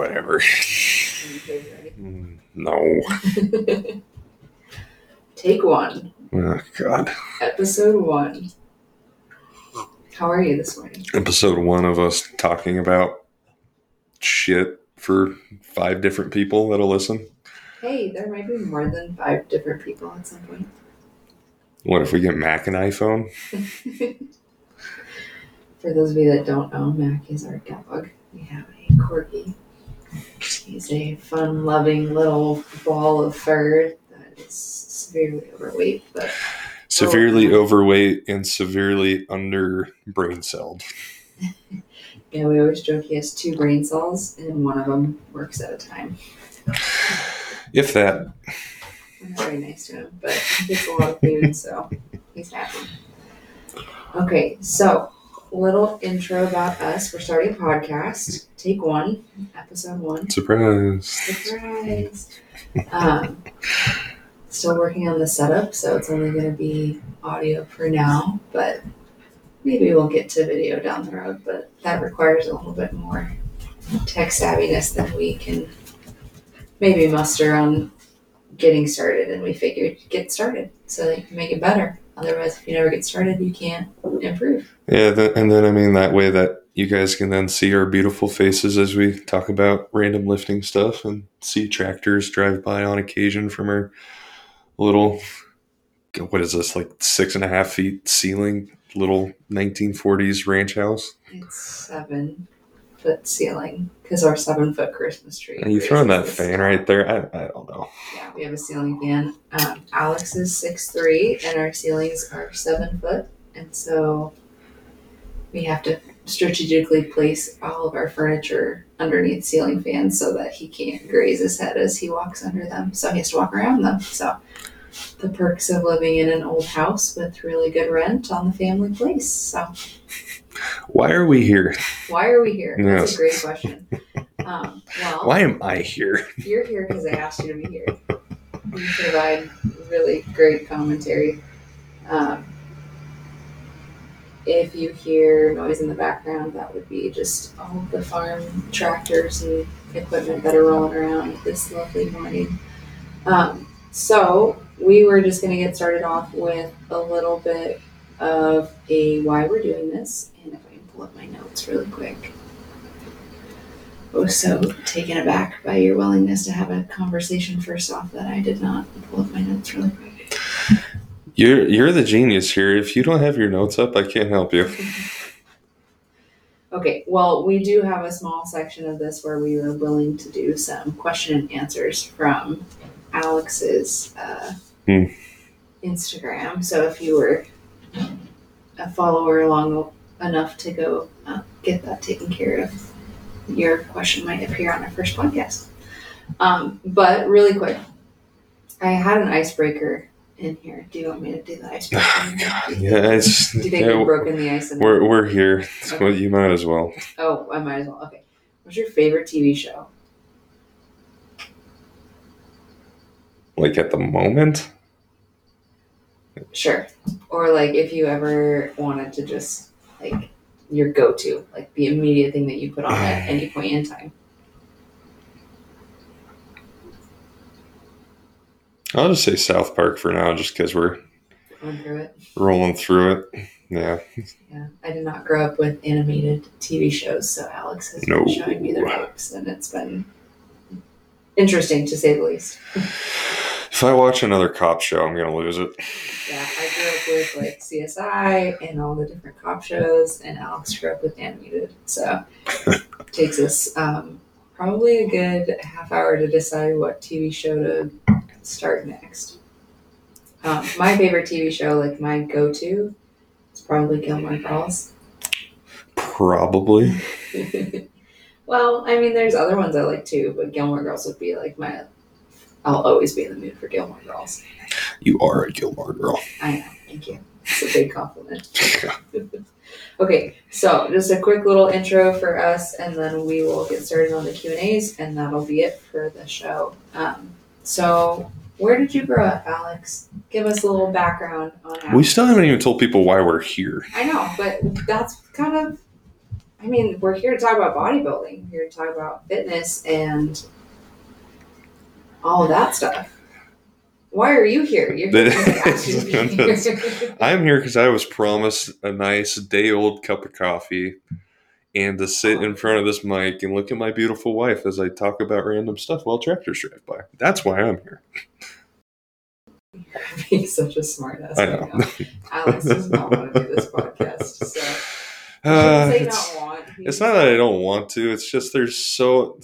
whatever. Are you guys ready? Mm, No. Take one, Oh, God. episode one. How are you this morning? Episode one of us talking about shit for five different people that'll listen. Hey, there might be more than five different people at some point. What if we get Mac an iPhone? For those of you that don't know, Mac is our dog. We have a corgi. He's a fun loving little ball of fur that is severely overweight, but Severely oh. overweight and severely under brain celled. yeah, we always joke he has two brain cells and one of them works at a time. If that. We're not very nice to him, but he gets a lot of food, so he's happy. Okay, so little intro about us. We're starting a podcast. Take one, episode one. Surprise. Surprise! Um, still working on the setup, so it's only going to be audio for now, but maybe we'll get to video down the road. But that requires a little bit more tech savviness than we can maybe muster on getting started. And we figured get started so that you can make it better. Otherwise, if you never get started, you can't improve. Yeah, th- and then I mean that way that you guys can then see our beautiful faces as we talk about random lifting stuff and see tractors drive by on occasion from our little what is this like six and a half feet ceiling little 1940s ranch house. It's seven foot ceiling because our seven foot Christmas tree. Are you throwing that fan right there? I, I don't know. Yeah, we have a ceiling fan. Um, Alex is six three, and our ceilings are seven foot, and so we have to strategically place all of our furniture underneath ceiling fans so that he can't graze his head as he walks under them. So he has to walk around them. So the perks of living in an old house with really good rent on the family place. So Why are we here? why are we here? That's Yes. a great question. Um, well, Why am I here? You're here because I asked you to be here. You provide really great commentary. Um, if you hear noise in the background, that would be just all of the farm tractors and equipment that are rolling around this lovely morning. Um, so, we were just going to get started off with a little bit of a why we're doing this. And if I can pull up my notes really quick. I was so taken aback by your willingness to have a conversation first off that I did not pull up my notes really quick. You're you're the genius here. If you don't have your notes up, I can't help you. Okay, well, we do have a small section of this where we were willing to do some question and answers from Alex's uh, Hmm. Instagram. So if you were a follower along enough to go uh, get that taken care of, your question might appear on our first podcast. Um, but really quick, I had an icebreaker in here. Do you want me to do the icebreaker? Yeah, it's Do you think yeah, we've broken the ice? we're we're here. Well, you might as well. Oh, I might as well. Okay. What's your favorite TV show? Like at the moment, Sure. Or like if you ever wanted to just like your go to, like the immediate thing that you put on at any point in time. I'll just say South Park for now, just because we're through it. rolling through it. Yeah, Yeah. I did not grow up with animated TV shows, so Alex has No. been showing me the ropes and it's been interesting to say the least. if I watch another cop show, I'm gonna lose it. Yeah, I grew up with like CSI and all the different cop shows, and Alex grew up with animated. So it takes us um, probably a good half hour to decide what TV show to start next. Um, my favorite TV show, like my go-to, is probably Gilmore Girls. Probably. well, I mean, there's other ones I like too, but Gilmore Girls would be like my. I'll always be in the mood for Gilmore Girls. You are a Gilmore girl. I know. Thank you. It's a big compliment. okay, so just a quick little intro for us, and then we will get started on the Q and A's, and that'll be it for the show. Um, so, where did you grow up, Alex? Give us a little background on. Alex. We still haven't even told people why we're here. I know, but that's kind of I mean, we're here to talk about bodybuilding. We're here to talk about fitness and all that stuff. Why are you here? You're here I asked you to be here. I'm here because I was promised a nice day old cup of coffee and to sit in front of this mic and look at my beautiful wife as I talk about random stuff while tractors drive by. That's why I'm here. being such a smart ass. I right know. now. Alex does not want to do this podcast. So Uh, it's, not want. it's not that I don't want to. It's just there's so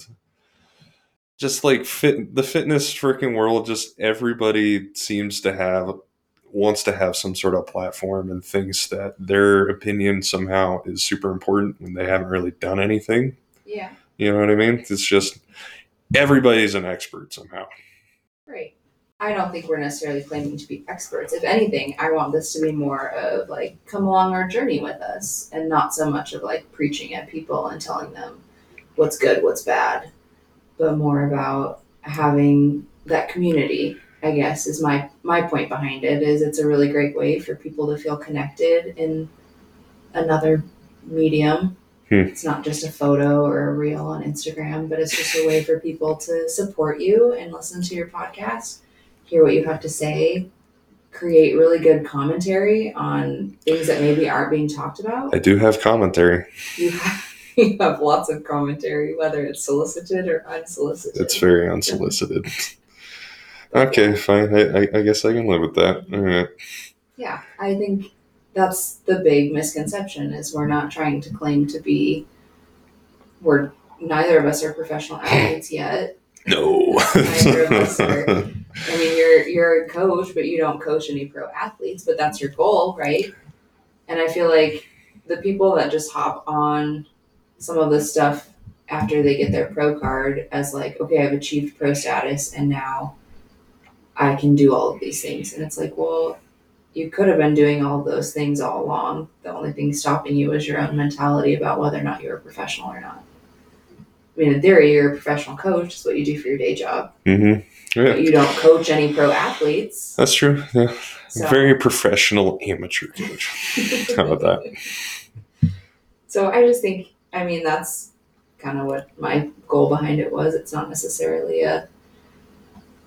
just like fit the fitness freaking world. Just everybody seems to have wants to have some sort of platform and thinks that their opinion somehow is super important when they haven't really done anything. Yeah, You know what I mean? It's just everybody's an expert somehow. great. I don't think we're necessarily claiming to be experts. If anything, I want this to be more of like come along our journey with us and not so much of like preaching at people and telling them what's good, what's bad, but more about having that community. I guess is my my point behind it is it's a really great way for people to feel connected in another medium. Hmm. It's not just a photo or a reel on Instagram, but it's just a way for people to support you and listen to your podcast, hear what you have to say, create really good commentary on things that maybe aren't being talked about. I do have commentary. You have, you have lots of commentary, whether it's solicited or unsolicited. It's very unsolicited. okay, fine. I, I, I guess I can live with that. All right. Yeah, I think that's the big misconception is we're not trying to claim to be we're neither of us are professional athletes yet. No. Neither of us are. I mean you're you're a coach, but you don't coach any pro athletes, but that's your goal, right? And I feel like the people that just hop on some of this stuff after they get their pro card as like, okay, I've achieved pro status and now I can do all of these things. And it's like, well, you could have been doing all those things all along. The only thing stopping you is your own mentality about whether or not you're a professional or not. I mean, in theory, you're a professional coach. It's what you do for your day job. mm-hmm. Yeah, But you don't coach any pro athletes. that's true. Yeah. So. Very professional amateur coach. How about that? So I just think, I mean, that's kind of what my goal behind it was. It's not necessarily a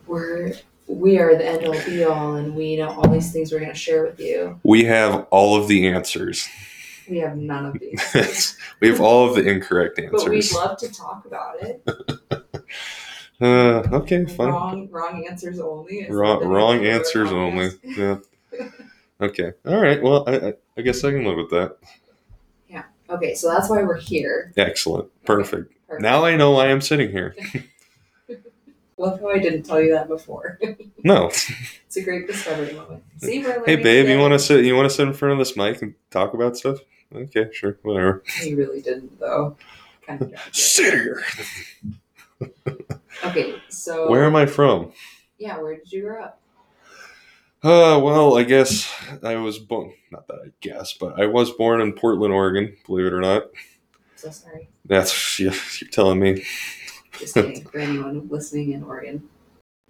we're we are the end all be all, and we know all these things we're going to share with you. We have all of the answers. We have none of these, we have all of the incorrect answers. but we'd love to talk about it. Uh, okay, fine. Wrong, wrong answers only. Wrong, wrong answers only. Yeah. Okay. All right. Well, I, I, I guess I can live with that. Okay, so that's why we're here. Excellent. Perfect. Perfect. Now I know why I'm sitting here. Love how I didn't tell you that before. No. it's a great discovery moment. See, Hey, babe, you want to sit? You want to sit in front of this mic and talk about stuff? Okay, sure, whatever. You really didn't, though. Kind of. Sit here. Okay, so Where am I from? Yeah, where did you grow up? Uh, well, I guess I was born. Not that I guess, but I was born in Portland, Oregon. Believe it or not. So sorry. That's yeah, you're telling me. Just kidding. for anyone listening in Oregon.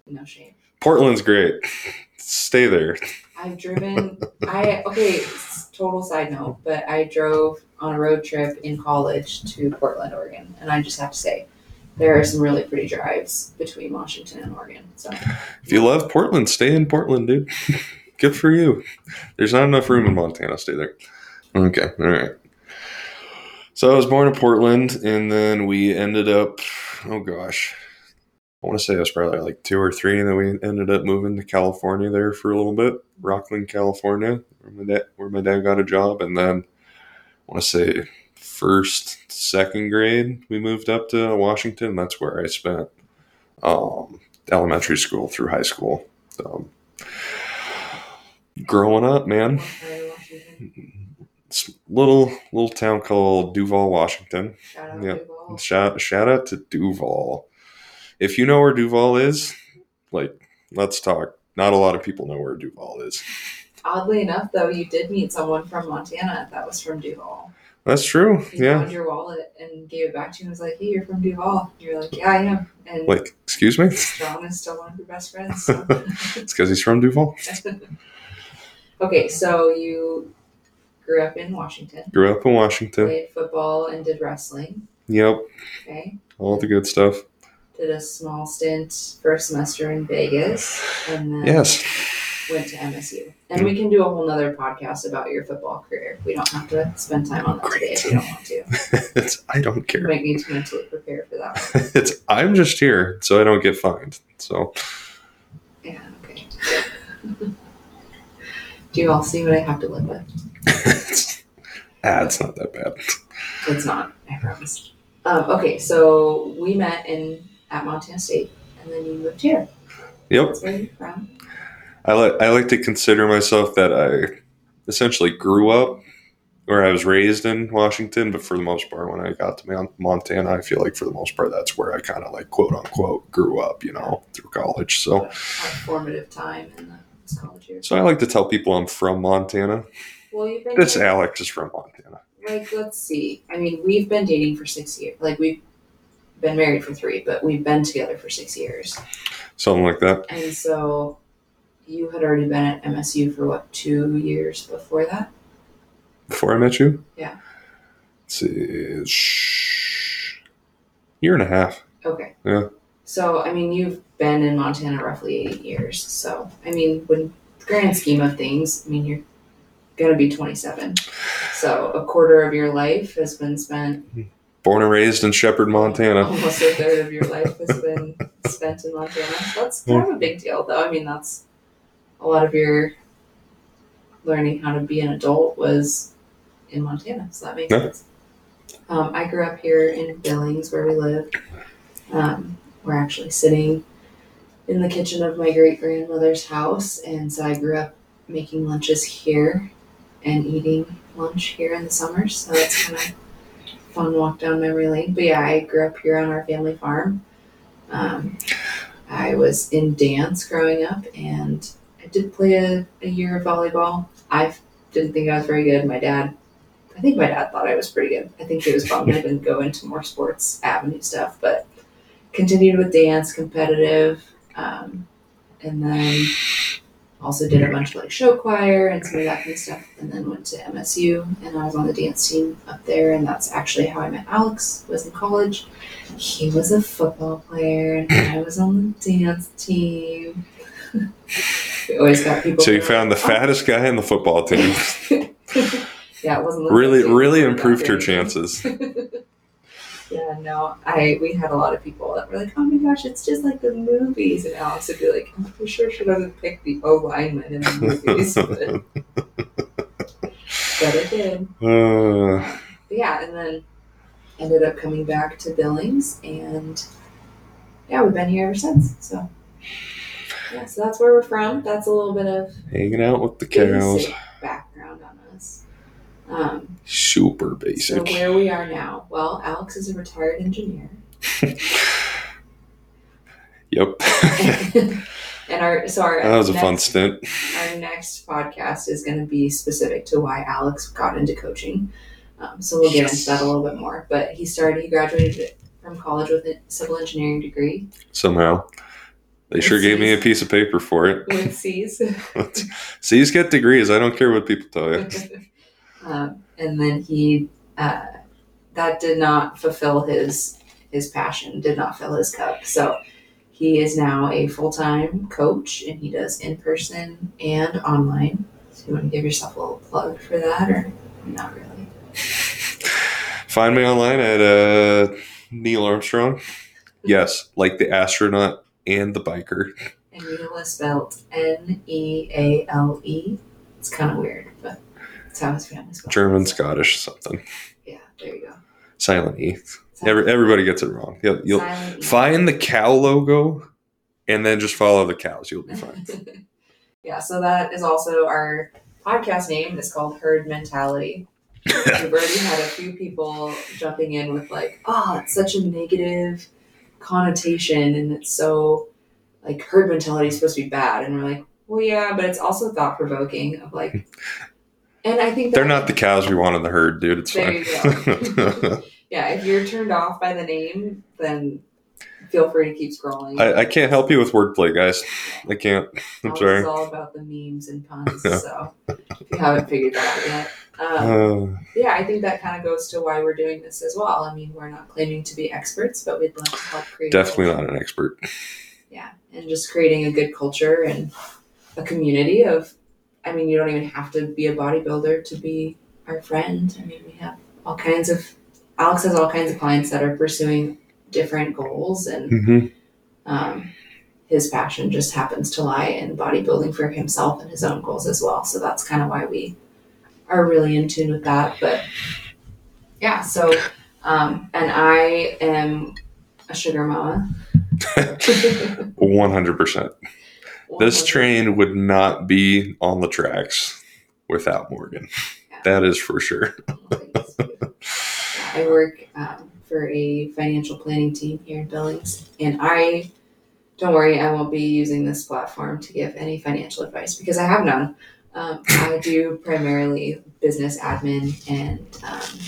No shame. Portland's great. Stay there. I've driven. I okay. Total side note, but I drove on a road trip in college to Portland, Oregon, and I just have to say, there are some really pretty drives between Washington and Oregon. So If you love Portland, stay in Portland, dude. Good for you. There's not enough room in Montana. Stay there. Okay, all right. So I was born in Portland, and then we ended up. Oh gosh, I want to say I was probably like two or three, and then we ended up moving to California there for a little bit, Rocklin, California, where my dad where my dad got a job, and then I want to say first, second grade, we moved up to Washington. That's where I spent um, elementary school through high school. So, growing up, man, it's a little little town called Duvall, Washington. Shout out Yeah. Duvall. Shout shout out to Duvall. If you know where Duvall is, like let's talk. Not a lot of people know where Duvall is. Oddly enough, though, you did meet someone from Montana that was from Duvall. That's true. Yeah. found your wallet and gave it back to you and was like, "Hey, you're from Duvall." You're like, "Yeah, I am." And Like, excuse me? John is still one of your best friends. so. It's because he's from Duvall. okay, so you grew up in Washington. Grew up in Washington. Played football and did wrestling. Yep, Okay. all the good stuff. Did a small stint first semester in Vegas, and then Yes. Went to MSU. And we can do a whole nother podcast about your football career. We don't have to spend time on that today if you don't want to. it's, I don't You care. might need to mentally prepare for that. it's I'm just here so I don't get fined. So Yeah. Okay. do you all see what I have to live with? it's, ah, it's not that bad. It's not. I promise. Um, okay, so we met in at Montana State, and then you moved here. Yep. That's where you're from. I like I like to consider myself that I essentially grew up or I was raised in Washington, but for the most part, when I got to Montana, I feel like for the most part that's where I kind of like quote unquote grew up, you know, through college. So, formative time in the college years. so I like to tell people I'm from Montana. Well, you've been This here- Alex is from Montana. like let's see. I mean, we've been dating for six years. Like we've been married for three, but we've been together for six years. Something like that. And so you had already been at MSU for what two years before that? Before I met you? Yeah. Let's see. Shh. Year and a half. Okay. Yeah. So I mean, you've been in Montana roughly eight years. So I mean, when grand scheme of things, I mean, you're gonna be 27. So a quarter of your life has been spent. Born and raised in Shepherd, Montana. Almost a third of your life has been spent in Montana. That's kind of a big deal, though. I mean, that's a lot of your learning how to be an adult was in Montana. So that makes Yeah. sense. Um, I grew up here in Billings, where we live. Um, we're actually sitting in the kitchen of my great grandmother's house, and so I grew up making lunches here and eating lunch here in the summers. So that's kind of fun walk down memory lane. But yeah, I grew up here on our family farm. Um, I was in dance growing up, and did play a, a year of volleyball. I didn't think I was very good. My dad, I think my dad thought I was pretty good. I think he was bummed I didn't go into more sports avenue stuff, but continued with dance, competitive, um, and then also did a bunch of like show choir and some of that kind of stuff. And then went to MSU, and I was on the dance team up there, and that's actually how I met Alex. Was in college. He was a football player, and I was on the dance team. we always got people. So you found the "Oh." fattest guy in the football team. yeah, it wasn't really, really improved her chances. Yeah, no, I we had a lot of people that were like, "Oh my gosh, it's just like the movies," and Alex would be like, "I'm pretty sure she doesn't pick the O lineman in the movies," but, but it did. Uh, But yeah, and then ended up coming back to Billings, and yeah, we've been here ever since. So yeah, so that's where we're from. That's a little bit of hanging out with the cows. background on us. Um, Super so basic. where we are now, well, Alex is a retired engineer. Yep. and our so our that was a fun stint. Our next podcast is going to be specific to why Alex got into coaching. Um, so we'll get into that a little bit more. But he started. He graduated from college with a civil engineering degree Somehow. They sure gave me a piece of paper for it. with C's. C's get degrees. I don't care what people tell you. um, and then he uh, that did not fulfill his his passion. Did not fill his cup. So. He is now a full time coach and he does in person and online. So, you want to give yourself a little plug for that or not really? Find me online at uh, Neale Armstrong. Yes, like the astronaut and the biker. And Neale is spelled N E A L E. It's kind of weird, but that's how his family spells. it. German, Scottish, something. Yeah, there you go. Silent E. Every, everybody gets it wrong. You'll, you'll E. find the cow logo and then just follow the cows. You'll be fine. yeah, so that is also our podcast name It's called Herd Mentality. We've already had a few people jumping in with like, oh, it's such a negative connotation and it's so like herd mentality is supposed to be bad. And we're like, well, yeah, but it's also thought provoking of like, and I think They're not the cows we want in the herd, dude. It's fine. yeah, if you're turned off by the name, then feel free to keep scrolling. I, I can't help you with wordplay, guys. I can't. I'm Alex sorry. is all about the memes and puns, so if you haven't figured that out yet, Um, Uh, yeah, I think that kind of goes to why we're doing this as well. I mean, we're not claiming to be experts, but we'd love to help create. definitely not an expert. Yeah, and just creating a good culture and a community of. I mean, you don't even have to be a bodybuilder to be our friend. I mean, we have all kinds of. Alex has all kinds of clients that are pursuing different goals, and hmm um, his passion just happens to lie in bodybuilding for himself and his own goals as well. So that's kind of why we are really in tune with that. But yeah, so um, and I am a sugar mama. One hundred percent. This train would not be on the tracks without Morgan. That is for sure. I work um, for a financial planning team here in Billings, and I don't worry, I won't be using this platform to give any financial advice because I have none. Um, I do primarily business admin and um,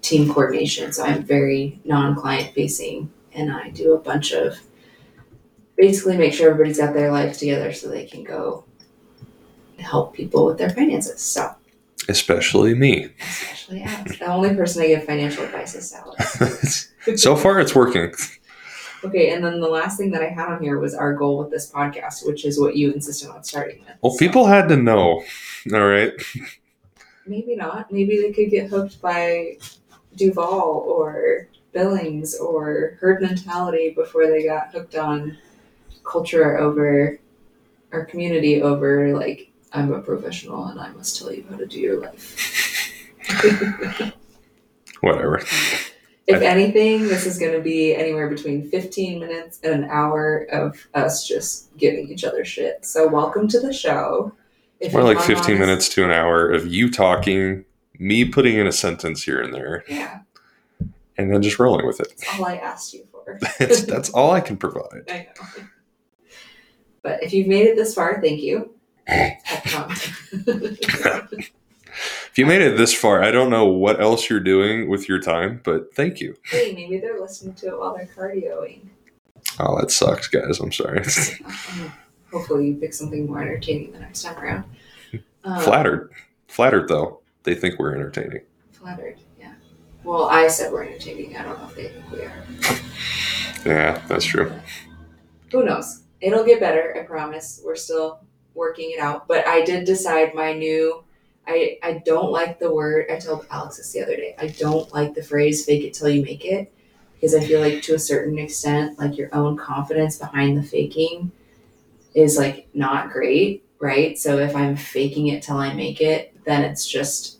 team coordination, so I'm very non-client facing, and I do a bunch of basically make sure everybody's got their life together so they can go help people with their finances. So Especially me. especially Alex, the only person I give financial advice is Alex. so far, it's working. Okay, and then the last thing that I had on here was our goal with this podcast, which is what you insisted on starting with. Well, So, people had to know. All right. maybe not. Maybe they could get hooked by Duvall or Billings or herd mentality before they got hooked on culture over our community over like I'm a professional and I must tell you how to do your life. Whatever. If I- anything, this is going to be anywhere between 15 minutes and an hour of us just giving each other shit. So, welcome to the show. If More like 15 honest- minutes to an hour of you talking, me putting in a sentence here and there, Yeah, and then just rolling with it. that's all I asked you for. That's, that's all I can provide. I know. But if you've made it this far, thank you. If you made it this far, I don't know what else you're doing with your time, but thank you. hey, maybe they're listening to it while they're cardioing. Oh, that sucks, guys. I'm sorry. Hopefully, you pick something more entertaining the next time around. Um, Flattered. Flattered, though. They think we're entertaining. Flattered, yeah. Well, I said we're entertaining. I don't know if they think we are. Yeah, that's true. Who knows? It'll get better, I promise. We're still working it out. But I did decide my new I I don't like the word I told Alex this the other day. I don't like the phrase fake it till you make it because I feel like to a certain extent, like your own confidence behind the faking is like not great, right? So if I'm faking it till I make it, then it's just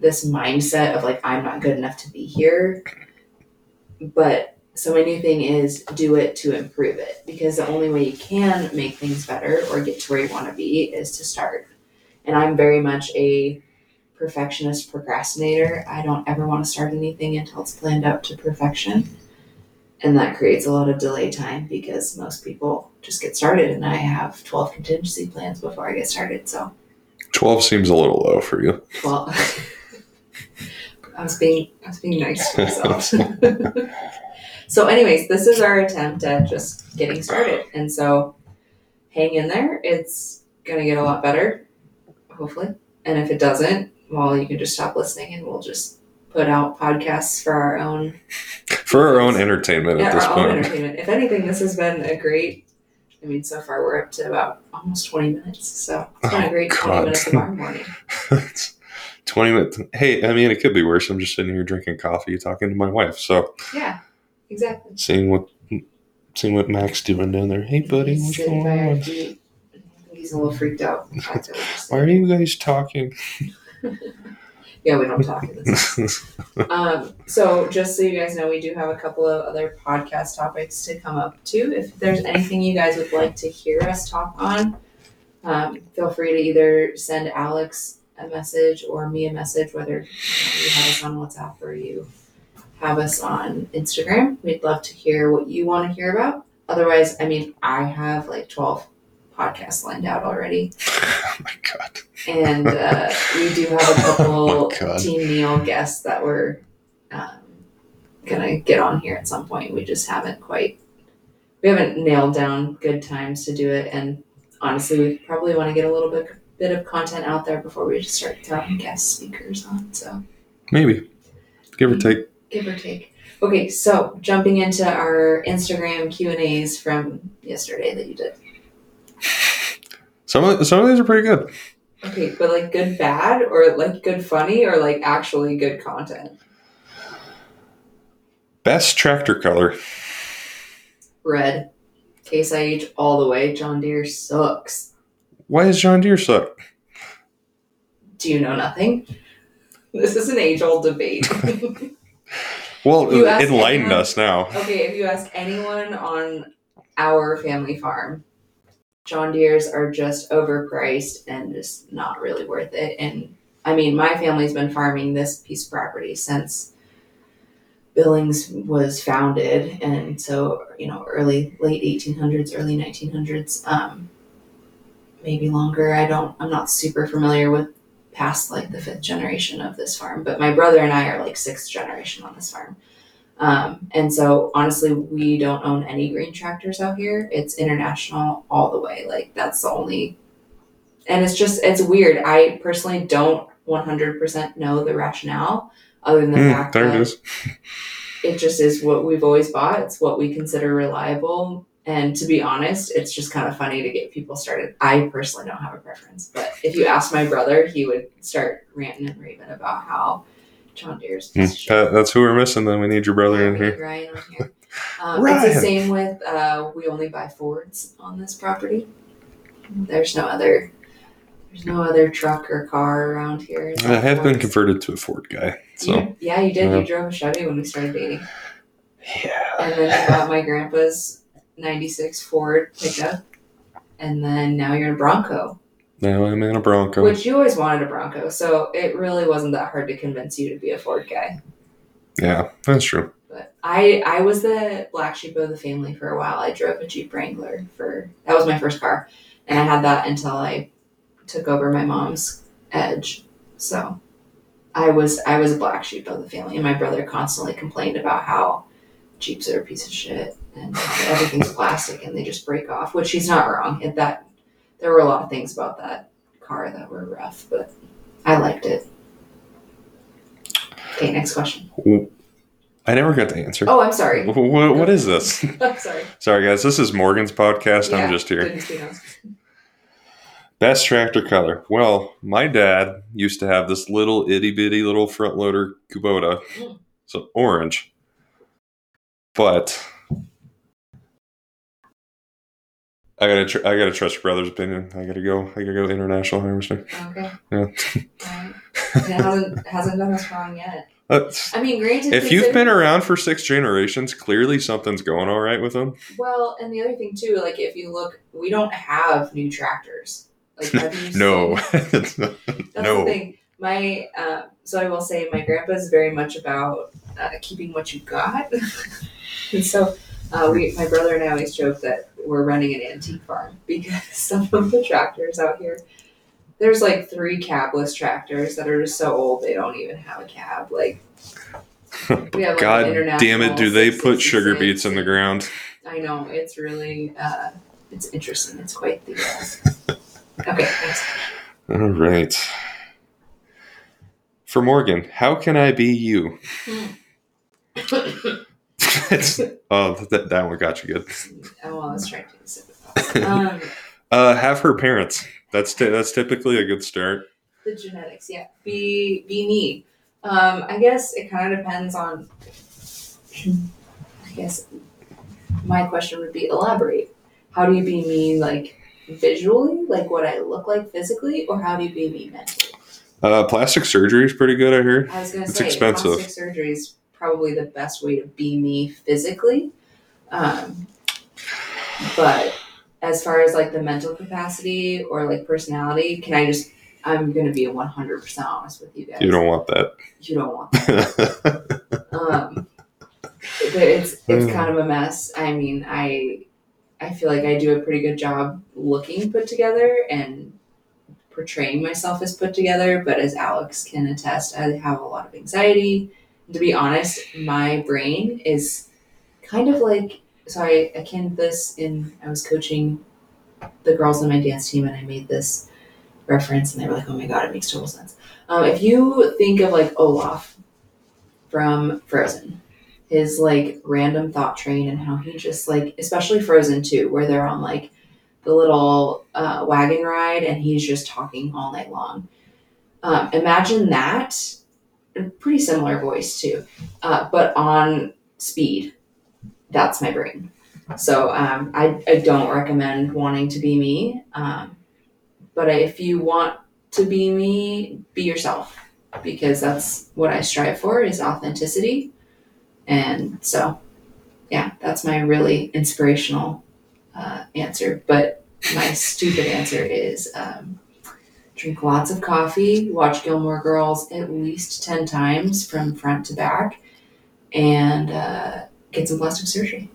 this mindset of like I'm not good enough to be here. But so my new thing is do it to improve it because the only way you can make things better or get to where you want to be is to start. And I'm very much a perfectionist procrastinator. I don't ever want to start anything until it's planned out to perfection. And that creates a lot of delay time because most people just get started and I have 12 contingency plans before I get started. So 12 seems a little low for you. well, I was being I was being nice to myself. so, anyways, this is our attempt at just getting started, and so hang in there. It's gonna get a lot better, hopefully. And if it doesn't, well, you can just stop listening, and we'll just put out podcasts for our own For our own entertainment at yeah, this our own point. entertainment. If anything, this has been a great. I mean, so far we're up to about almost twenty minutes, so it's been a Oh, great twenty minutes of our morning. 20 minutes. Hey, I mean, it could be worse. I'm just sitting here drinking coffee, talking to my wife. So, Yeah, exactly. seeing what seeing what Mac's doing down there. Hey, buddy, what's going on? Feet. I think He's a little freaked out. The fact that we're just Why are you guys talking? Yeah, we don't talk. Um, so just so you guys know, we do have a couple of other podcast topics to come up too. If there's anything you guys would like to hear us talk on, um, feel free to either send Alex a message or me a message, whether you have us on WhatsApp or you have us on Instagram. We'd love to hear what you want to hear about. Otherwise, I mean, I have like 12 podcasts lined out already. oh my god. And uh, we do have a couple Oh. Team Neale guests that we're um, gonna get on here at some point. We just haven't quite, we haven't nailed down good times to do it. And honestly, we probably want to get a little bit bit of content out there before we just start throwing guest speakers on. So Maybe. Give or take. give or take. Okay, so jumping into our Instagram Q and A's from yesterday that you did. Some of some of these are pretty good. Okay, but like good bad or like good funny or like actually good content. Best tractor color. Red. Case IH all the way. John Deere sucks. Why does John Deere suck? Do you know nothing? This is an age old debate. Well, enlighten anyone- us now. okay, if you ask anyone on our family farm, John Deere's are just overpriced and just not really worth it. And I mean, my family's been farming this piece of property since Billings was founded, and so you know, early late eighteen hundreds, early nineteen hundreds, um, maybe longer. I don't. I'm not super familiar with past like the fifth generation of this farm, but my brother and I are like sixth generation on this farm. Um, and so honestly, we don't own any green tractors out here. It's international all the way. Like that's the only, and it's just, it's weird. I personally don't 100% know the rationale other than the Hmm, fact that it just is what we've always bought. It's what we consider reliable. And to be honest, it's just kind of funny to get people started. I personally don't have a preference, but if you ask my brother, he would start ranting and raving about how John Deere's piece of shit. that- that's who we're missing. Then we need your brother in Yeah, we need here. Ryan on here. Um, It's the same with uh, we only buy Fords on this property. There's no other. There's no other truck or car around here. I all have been converted to a Ford guy. So You- yeah, you did. Yeah. You drove a Chevy when we started dating, yeah. and then you bought my grandpa's '96 Ford pickup, and then now you're in a Bronco, Now I'm in a Bronco. which you always wanted a Bronco. So it really wasn't that hard to convince you to be a Ford guy. yeah, that's true. But I I was the black sheep of the family for a while. I drove a Jeep Wrangler for that was my first car, and I had that until I took over my mom's Edge. So I was I was a black sheep of the family, and my brother constantly complained about how Jeeps are a piece of shit and everything's plastic and they just break off. Which he's not wrong. It, that there were a lot of things about that car that were rough, but I liked it. Okay, next question. I never got the answer. Oh, I'm sorry. What, what is this? I'm sorry. Sorry, guys. This is Morgan's podcast. I'm just here. didn't you know? Best tractor color. Well, my dad used to have this little itty bitty little front loader Kubota, Mm. so orange. But I gotta, tr- I gotta trust your brother's opinion. I gotta go. I gotta go international harvester. Okay. Yeah. Alright. It hasn't hasn't done us wrong yet. That's- I mean, granted, if you've been around for six generations, clearly something's going all right with them. well, and the other thing too, like if you look, we don't have new tractors. Like, No, That's no. the thing. My uh, so I will say my grandpa is very much about uh, keeping what you got, and so uh, we my brother and I always joke that we're running an antique farm because some of the tractors out here. There's like three cabless tractors that are just so old they don't even have a cab. Like we have like God damn it! Do they put sugar beets in the ground? I know it's really uh, it's interesting. It's quite the. Uh... okay, next. All right. For Morgan, how can I be you? It's- oh, that, that one got you good. oh, well, let's try to take a sip of. Um, Uh, have her parents. That's ty- that's typically a good start. the genetics, yeah. Be be me. Um, I guess it kind of depends on. I guess my question would be elaborate. How do you be me, like visually, like what I look like physically, or how do you be me mentally? Uh, plastic surgery is pretty good, I heard. I was gonna It's say expensive. plastic surgery is probably the best way to be me physically. Um, but as far as like the mental capacity or like personality, can I just? I'm gonna be one hundred percent honest with you guys. You don't want that. You don't want that. um, it's it's Hmm. kind of a mess. I mean, I I feel like I do a pretty good job looking put together and portraying myself as put together. But as Alex can attest, I have a lot of anxiety. To be honest, my brain is kind of like so. I akin this in I was coaching the girls on my dance team, and I made this reference, and they were like, "Oh my god, it makes total sense." Um, if you think of like Olaf from Frozen, his like random thought train and how he just like, especially Frozen two, where they're on like the little uh, wagon ride and he's just talking all night long. Um, imagine that. Pretty similar voice too, uh, but on speed. That's my brain. So um, I, I don't recommend wanting to be me. Um, but if you want to be me, be yourself because that's what I strive for is authenticity. And so, yeah, that's my really inspirational uh, answer. But my stupid answer is um, drink lots of coffee, watch Gilmore Girls at least 10 times from front to back, and uh, get some plastic surgery.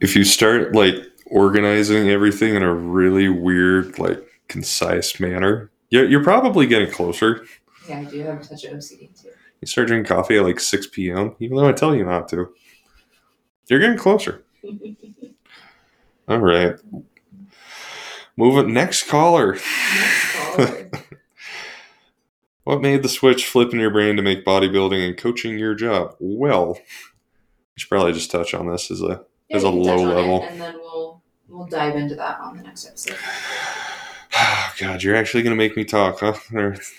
If you start like organizing everything in a really weird, like concise manner, you're, you're probably getting closer. Yeah, I do have a touch OCD too. You start drinking coffee at like 6 p.m., even though I tell you not to. You're getting closer. All right. Moving next caller. Next caller. What made the switch flip in your brain to make bodybuilding and coaching your job? Well, we should probably just touch on this as a Yeah, As a we can touch low it, level. and then we'll we'll dive into that on the next episode. Oh, God, you're actually gonna make me talk, huh?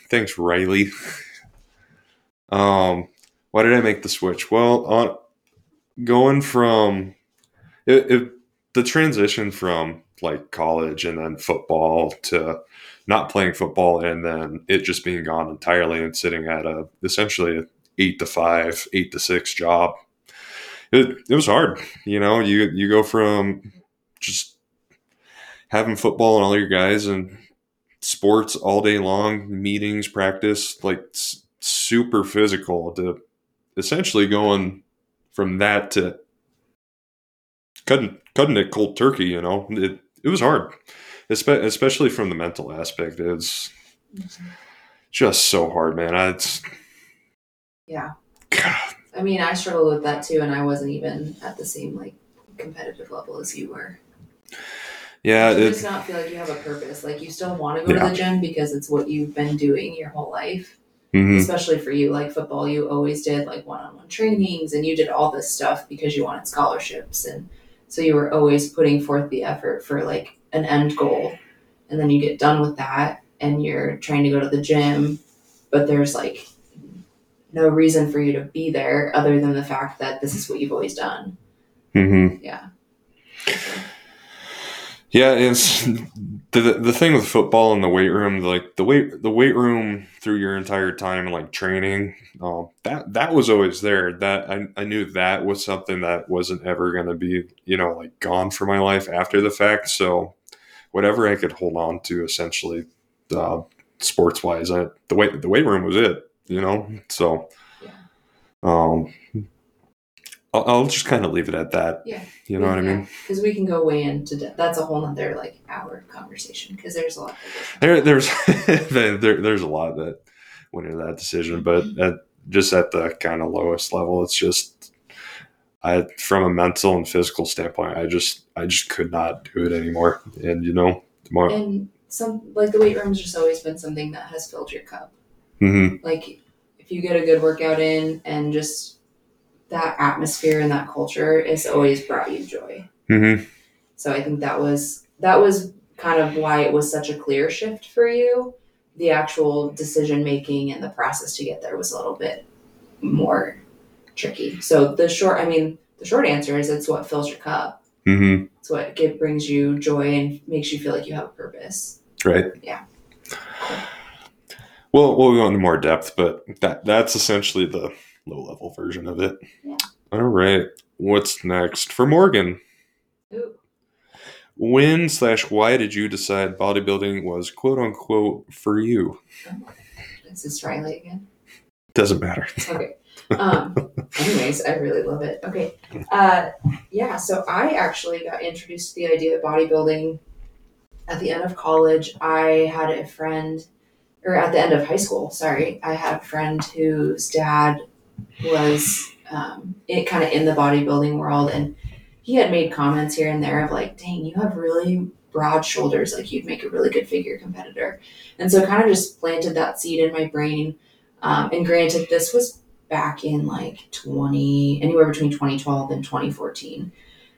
Thanks, Riley. Um, why did I make the switch? Well, on going from it, it, the transition from like college and then football to not playing football and then it just being gone entirely and sitting at a essentially a eight to five, eight to six job. It, it was hard, you know. You you go from just having football and all your guys and sports all day long, meetings, practice, like super physical to essentially going from that to cutting cutting it cold turkey. You know, it it was hard, Espe- especially from the mental aspect. It's just so hard, man. I, it's Yeah. God, I mean, I struggled with that too, and I wasn't even at the same like competitive level as you were. yeah, you it, just not feel like you have a purpose. Like you still want to go Yeah. to the gym because it's what you've been doing your whole life. mhm, Especially for you, like football, you always did like one-on-one trainings, and you did all this stuff because you wanted scholarships, and so you were always putting forth the effort for like an end goal. And then you get done with that, and you're trying to go to the gym, but there's like no reason for you to be there other than the fact that this is what you've always done. mhm. Yeah. Yeah, it's the the thing with football and the weight room, like the weight the weight room through your entire time and like training, um, that that was always there. That I, I knew that was something that wasn't ever going to be you know like gone for my life after the fact. So whatever I could hold on to, essentially, uh, sports wise, the weight the weight room was it. You know, so um, I'll, I'll just kind of leave it at that. Yeah. You know what I mean? Because we can go way into de- that's a whole other like hour conversation because there's a lot. There, there's there, there's a lot that went into that decision, but at, just at the kind of lowest level, it's just I from a mental and physical standpoint, I just I just could not do it anymore. And you know, tomorrow, and some like the weight room's just always been something that has filled your cup. hmm Like if you get a good workout in and just that atmosphere and that culture has always brought you joy. hmm So I think that was that was kind of why it was such a clear shift for you. The actual decision making and the process to get there was a little bit more tricky. So the short, I mean, the short answer is it's what fills your cup. hmm It's what get, brings you joy and makes you feel like you have a purpose. right, Yeah. Well, we'll go into more depth, but that that's essentially the low level version of it. Yeah. All right, what's next for Morgan? Ooh. When slash why did you decide bodybuilding was quote unquote for you? This is this Riley again? Doesn't matter. Okay. Um, anyways, I really love it. Okay. Uh, yeah, so I actually got introduced to the idea of bodybuilding at the end of college. I had a friend, or at the end of high school, sorry. I had a friend whose dad was um, it kind of in the bodybuilding world, and he had made comments here and there of like, dang, you have really broad shoulders, like you'd make a really good figure competitor. And so kind of just planted that seed in my brain. Um, and granted, this was back in like 20, anywhere between 2012 and 2014.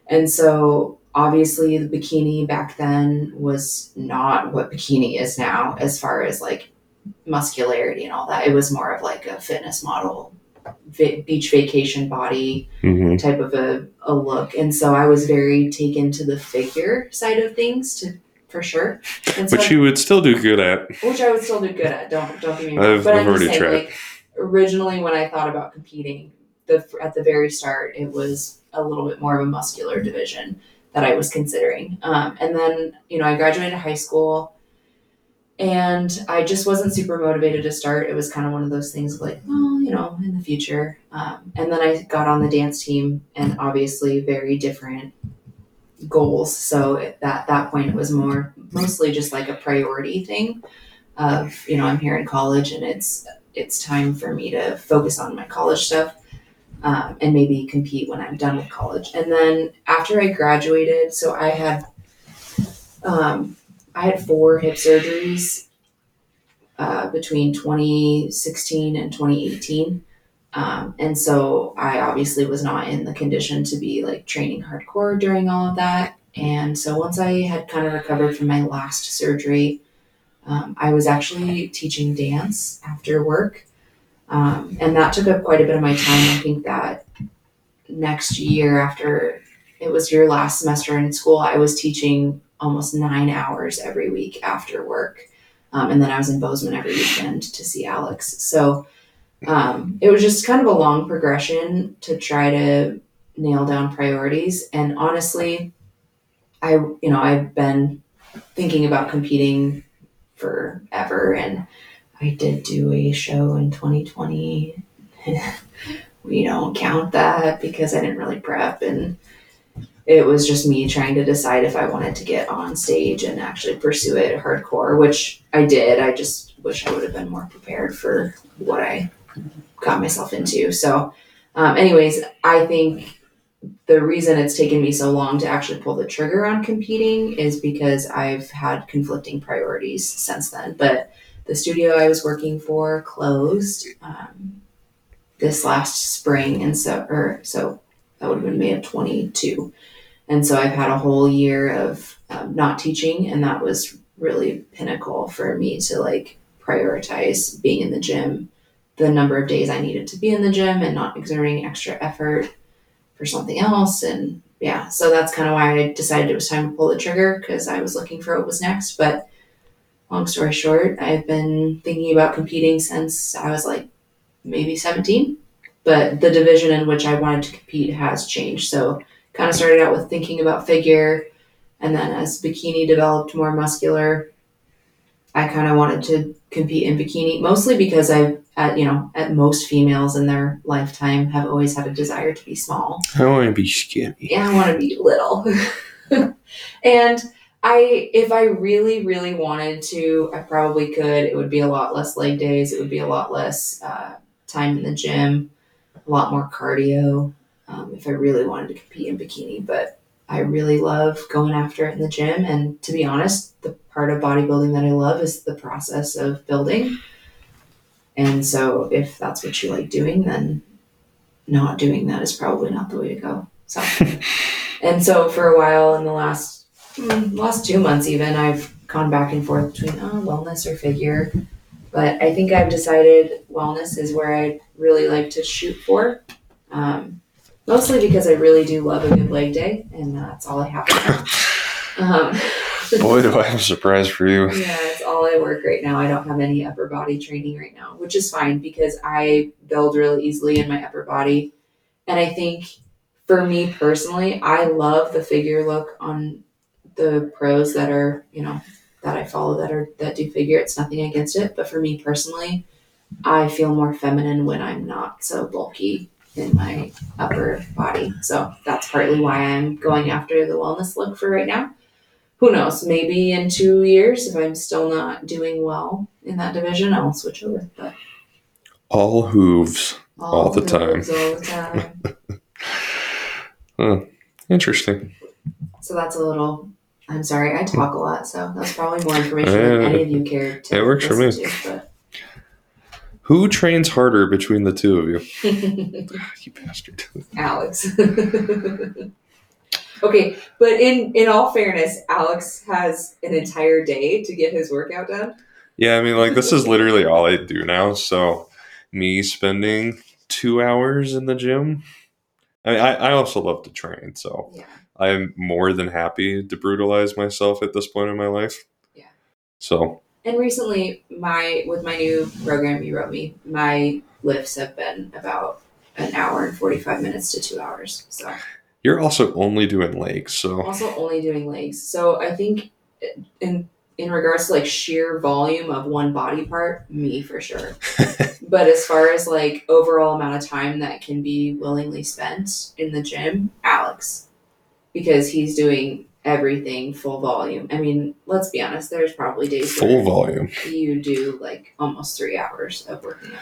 And so obviously the bikini back then was not what bikini is now as far as like muscularity and all that. It was more of like a fitness model, vi- beach vacation body hmm type of a, a look. And so I was very taken to the figure side of things to for sure. So Which you would still do good at. which I would still do good at. Don't don't get me wrong. I've- but I've I'm already saying, tried. like originally when I thought about competing, the at the very start, it was a little bit more of a muscular division that I was considering. Um, and then you know I graduated high school, and I just wasn't super motivated to start. It was kind of one of those things like, well, you know, in the future. Um, and then I got on the dance team, and obviously very different goals. So at that that point, it was more mostly just like a priority thing of you know I'm here in college and it's it's time for me to focus on my college stuff um, and maybe compete when I'm done with college. And then after I graduated, so I had um, I had four hip surgeries uh, between 2016 and 2018. Um, and so I obviously was not in the condition to be like training hardcore during all of that. And so once I had kind of recovered from my last surgery, um, I was actually teaching dance after work. Um, and that took up quite a bit of my time. I think that next year, after it was your last semester in school, I was teaching almost nine hours every week after work. Um, and then I was in Bozeman every weekend to see Alex. So um, it was just kind of a long progression to try to nail down priorities. And honestly, I, you know, I've been thinking about competing forever and I did do a show in 2020. we don't count that because I didn't really prep and it was just me trying to decide if I wanted to get on stage and actually pursue it hardcore, which I did. I just wish I would have been more prepared for what I got myself into. So, um, anyways, I think the reason it's taken me so long to actually pull the trigger on competing is because I've had conflicting priorities since then. But the studio I was working for closed um, this last spring, and so or so that would have been May of twenty two, and so I've had a whole year of um, not teaching, and that was really pinnacle for me to like prioritize being in the gym, the number of days I needed to be in the gym, and not exerting extra effort for something else, and yeah, so that's kind of why I decided it was time to pull the trigger because I was looking for what was next, but long story short, I've been thinking about competing since I was like maybe 17. But the division in which I wanted to compete has changed. So, kind of started out with thinking about figure, and then as bikini developed more muscular, I kind of wanted to compete in bikini, mostly because I've, at, you know, at most females in their lifetime have always had a desire to be small. I want to be skinny. Yeah, I want to be little. and I, if I really, really wanted to, I probably could. It would be a lot less leg days. It would be a lot less uh, time in the gym, a lot more cardio. Um, if I really wanted to compete in bikini, but I really love going after it in the gym. And to be honest, the part of bodybuilding that I love is the process of building. And so, if that's what you like doing, then not doing that is probably not the way to go. So, and so for a while in the last mm, last two months, even I've gone back and forth between oh, wellness or figure. But I think I've decided wellness is where I really like to shoot for. Um, mostly because I really do love a good leg day, and that's all I have. um, Boy, do I have a surprise for you. yeah, it's all I work right now. I don't have any upper body training right now, which is fine because I build really easily in my upper body. And I think for me personally, I love the figure look on the pros that are, you know, that I follow that are that do figure. It's nothing against it, but for me personally, I feel more feminine when I'm not so bulky in my upper body. So that's partly why I'm going after the wellness look for right now who knows? Maybe in two years, if I'm still not doing well in that division, I'll switch over. But All hooves. All the time. all the time. Huh. Interesting. so that's a little I'm sorry, I talk a lot, so that's probably more information than any of you care to It works for me. to, Who trains harder between the two of you? but ah, You bastard. Alex. okay, but in in all fairness, Alex has an entire day to get his workout done. Yeah, I mean, like this is literally all I do now. So, me spending two hours in the gym. I mean, I, I also love to train, so Yeah. I'm more than happy to brutalize myself at this point in my life. Yeah. So, And recently, my with my new program you wrote me, my lifts have been about an hour and forty five minutes to two hours. So you're also only doing legs, so also only doing legs. So I think in in regards to like sheer volume of one body part, me for sure. but as far as like overall amount of time that can be willingly spent in the gym, Alex, because he's doing everything full volume. I mean, let's be honest. There's probably days full volume. you do like almost three hours of working out.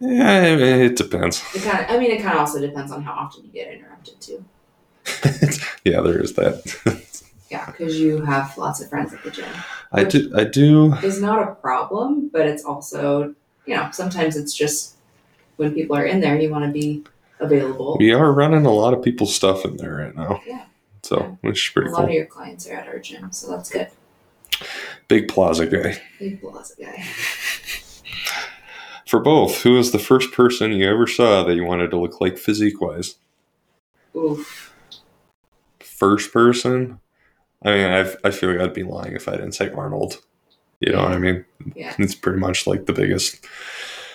Yeah, I mean, it depends. It kind of, I mean, it kind of also depends on how often you get interrupted too. yeah, there is that. Yeah, because you have lots of friends at the gym. I do. I do. Is not a problem, but it's also, you know, sometimes it's just when people are in there, you want to be available. We are running a lot of people's stuff in there right now. Yeah. So, which is A lot cool. of your clients are at our gym, so that's good. Big plaza guy. Big plaza guy. For both, who was the first person you ever saw that you wanted to look like physique wise? Oof. First person? I mean, I've, I feel like I'd be lying if I didn't say Arnold. You know what I mean? Yeah. It's pretty much like the biggest,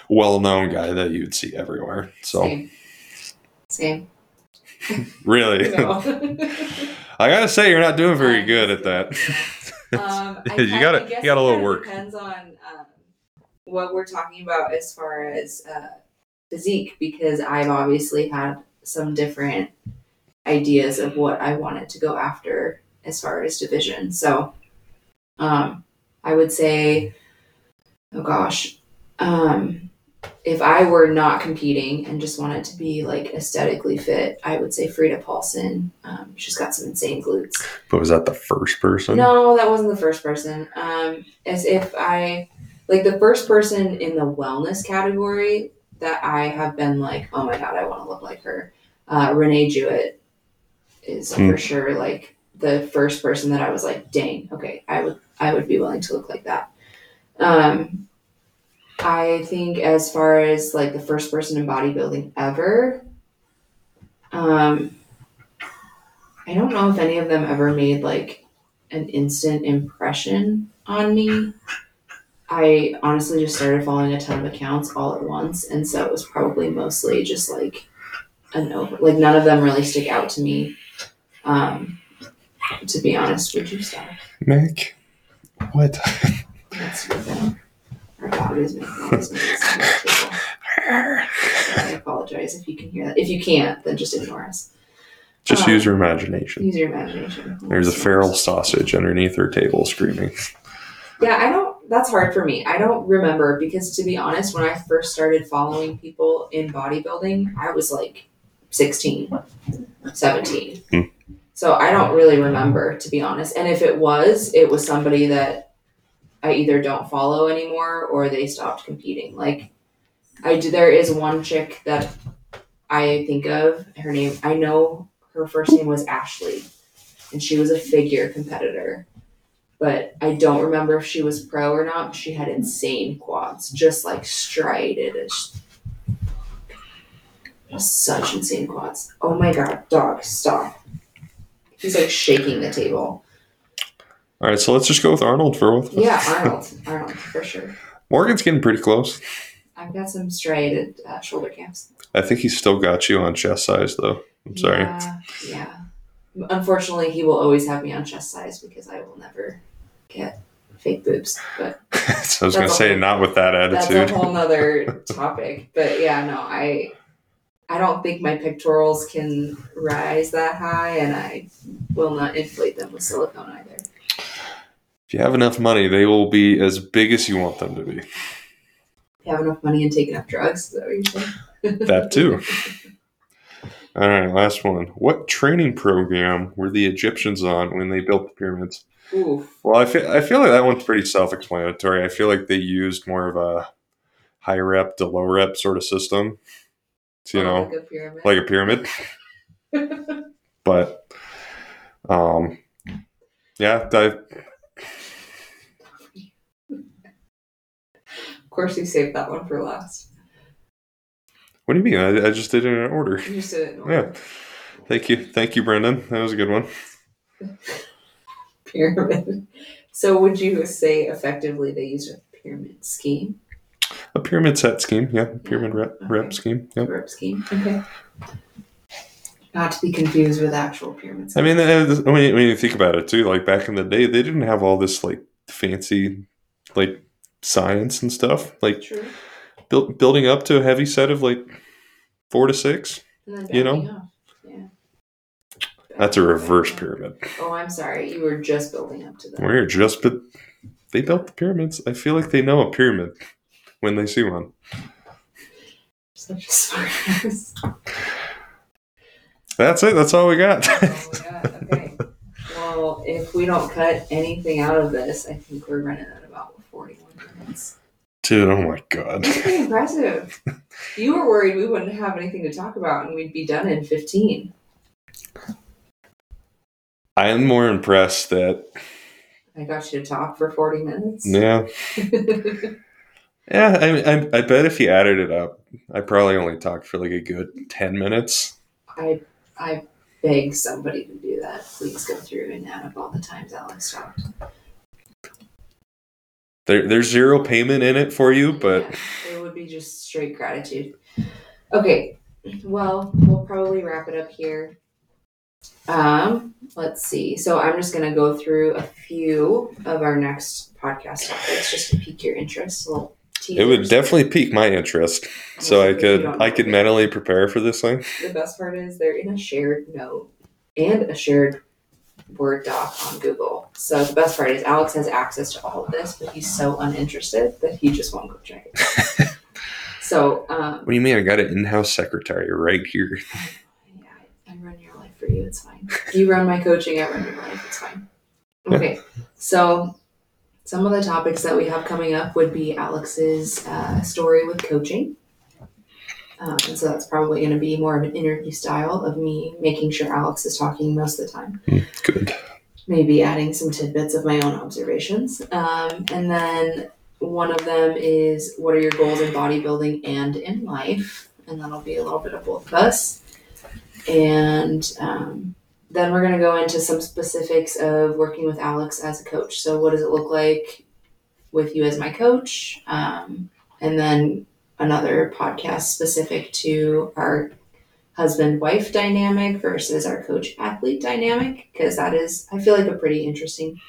well known guy that you'd see everywhere. So, Same. Same. Really, I gotta say, you're not doing very good at that. Um, You gotta- you got a little work. Depends on um, what we're talking about as far as uh, physique, because I've obviously had some different ideas of what I wanted to go after as far as division. So, um, I would say, oh gosh, um, if I were not competing and just wanted to be like aesthetically fit, I would say Frida Paulson. Um, she's got some insane glutes. But was that the first person? No, that wasn't the first person. Um, as if I like the first person in the wellness category that I have been like, oh my god, I want to look like her. Uh, Renee Jewett is Hmm. for sure like the first person that I was like, dang, okay, I would I would be willing to look like that. Um, I think as far as like the first person in bodybuilding ever, um, I don't know if any of them ever made like an instant impression on me. I honestly just started following a ton of accounts all at once, and so it was probably mostly just like an over. Like none of them really stick out to me. Um, to be honest, would you stop? Mac? What? That's thing. Our dog is making all these noises on the table. I apologize if you can hear that. If you can't, then just ignore us. Just Um, use your imagination. Use your imagination. There's a feral sausage underneath her table screaming. Yeah, I don't. That's hard for me. I don't remember because, to be honest, when I first started following people in bodybuilding, I was like 16, 17. Hmm. So I don't really remember, to be honest. And if it was, it was somebody that I either don't follow anymore or they stopped competing. Like, I do. There is one chick that I think of. Her name. I know her first name was Ashley, and she was a figure competitor but I don't remember if she was pro or not. She had insane quads, just like striated as such insane quads. Oh my god, dog, stop! He's like shaking the table. All right, so let's just go with Arnold for both. of. Yeah, Arnold, Arnold for sure. Morgan's getting pretty close. I've got some striated uh, shoulder caps. I think he's still got you on chest size, though. I'm sorry. Yeah, yeah. Unfortunately, he will always have me on chest size because I will never get fake boobs. But so I was going to say, whole- not with that attitude. that's a whole nother topic. But yeah, no, I I don't think my pectorals can rise that high, and I will not inflate them with silicone either. If you have enough money, they will be as big as you want them to be. If you have enough money and take enough drugs, that what you're saying? That too. All right, last one. What training program were the Egyptians on when they built the pyramids? Oof. Well, I feel I feel like that one's pretty self-explanatory. I feel like they used more of a high rep to low rep sort of system. It's, You know, like a pyramid. like a pyramid. but um yeah, I, of course, you saved that one for last. what do you mean? I, I just did it in order. You just did it. in Yeah. Thank you. Thank you, Brendan. That was a good one. Pyramid. So, would you say effectively they used a pyramid scheme? A pyramid set scheme, yeah. Pyramid rep, rep Okay. scheme. Yep. Rep scheme. Okay. Not to be confused with actual pyramid I mean, uh, when you, when you think about it too, like back in the day, they didn't have all this like fancy, like science and stuff. Like built building up to a heavy set of like four to six. You know? Yeah. That's a reverse pyramid. Oh, I'm sorry. You were just building up to that. We're just, but they built the pyramids. I feel like they know a pyramid when they see one. Such a smartass. That's it. That's all we got. Oh. Okay. Well, if we don't cut anything out of this, I think we're running at about 41. Dude, oh my god. That's pretty impressive. You were worried we wouldn't have anything to talk about and we'd be done in 15. I am more impressed that I got you to talk for 40 minutes. yeah, yeah. I, I I bet if you added it up, I probably only talked for like a good ten minutes. I I beg somebody to do that. Please go through and add up all the times Alex talked. There, there's zero payment in it for you, but Yeah, it would be just straight gratitude. Okay, well, we'll probably wrap it up here. Um, let's see. So I'm just gonna go through a few of our next podcast topics just to pique your interest. A little it would definitely pique my interest, so I could I could mentally prepare for this thing. The best part is they're in a shared note and a shared Word doc on Google. So the best part is Alex has access to all of this, but he's so uninterested that he just won't go check it. so um, What do you mean? I got an in-house secretary right here. Yeah, I I run your life for you. It's fine. You run my coaching. I run your life. It's fine. Okay, so some of the topics that we have coming up would be Alex's uh, story with coaching. Um, and so that's probably going to be more of an interview style of me making sure Alex is talking most of the time. Good. Maybe adding some tidbits of my own observations. Um, and then one of them is what are your goals in bodybuilding and in life? And that'll be a little bit of both of us. And um, then we're going to go into some specifics of working with Alex as a coach. So, what does it look like with you as my coach? Um, and then another podcast specific to our husband wife dynamic versus our coach athlete dynamic, because that is, I feel like, a pretty interesting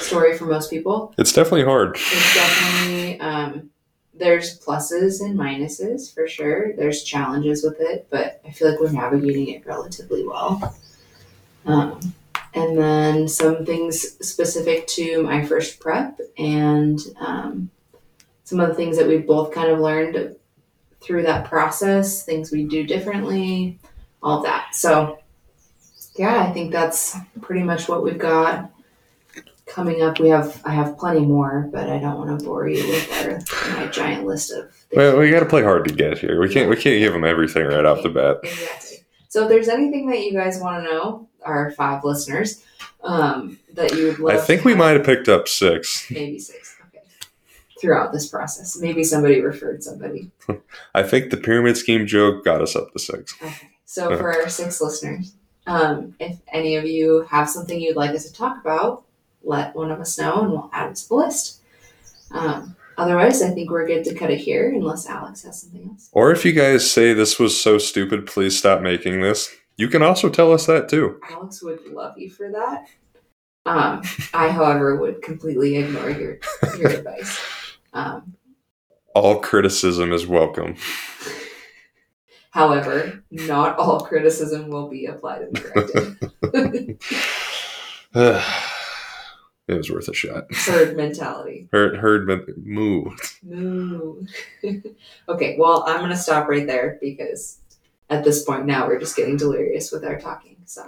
story for most people It's definitely hard. it's definitely um, there's pluses and minuses for sure. There's challenges with it, but I feel like we're navigating it relatively well. Um, and then some things specific to my first prep and um, some of the things that we've both kind of learned through that process, things we do differently, all that. So, yeah, I think that's pretty much what we've got coming up. We have I have plenty more, but I don't want to bore you with our, my giant list of. things. Well, we got to play hard to get here. We can't we can't give them everything right off the bat. Exactly. So if there's anything that you guys want to know, our five listeners, um, that you would love, I think we might have picked up six. maybe six. Throughout this process, maybe somebody referred somebody. I think the pyramid scheme joke got us up to six. Okay. So for our six listeners, um, if any of you have something you'd like us to talk about, let one of us know and we'll add it to the list. Um, otherwise, I think we're good to cut it here unless Alex has something else. Or if you guys say this was so stupid, please stop making this. You can also tell us that too. Alex would love you for that. Um, I, however, would completely ignore your your advice. Um, All criticism is welcome. however, not all criticism will be applied and corrected. it was worth a shot. Herd mentality. Herd, heard, but moo. Moo. okay, well, I'm going to stop right there because at this point now we're just getting delirious with our talking. So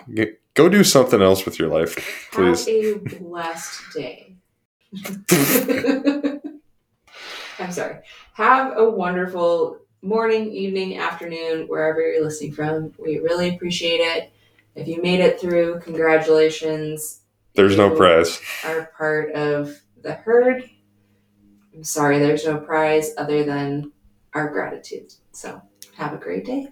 Go do something else with your life, please. have a blessed day. I'm sorry. Have a wonderful morning, evening, afternoon, wherever you're listening from. We really appreciate it. If you made it through, congratulations. There's no prize. Are part of the herd. I'm sorry, there's no prize other than our gratitude. So have a great day.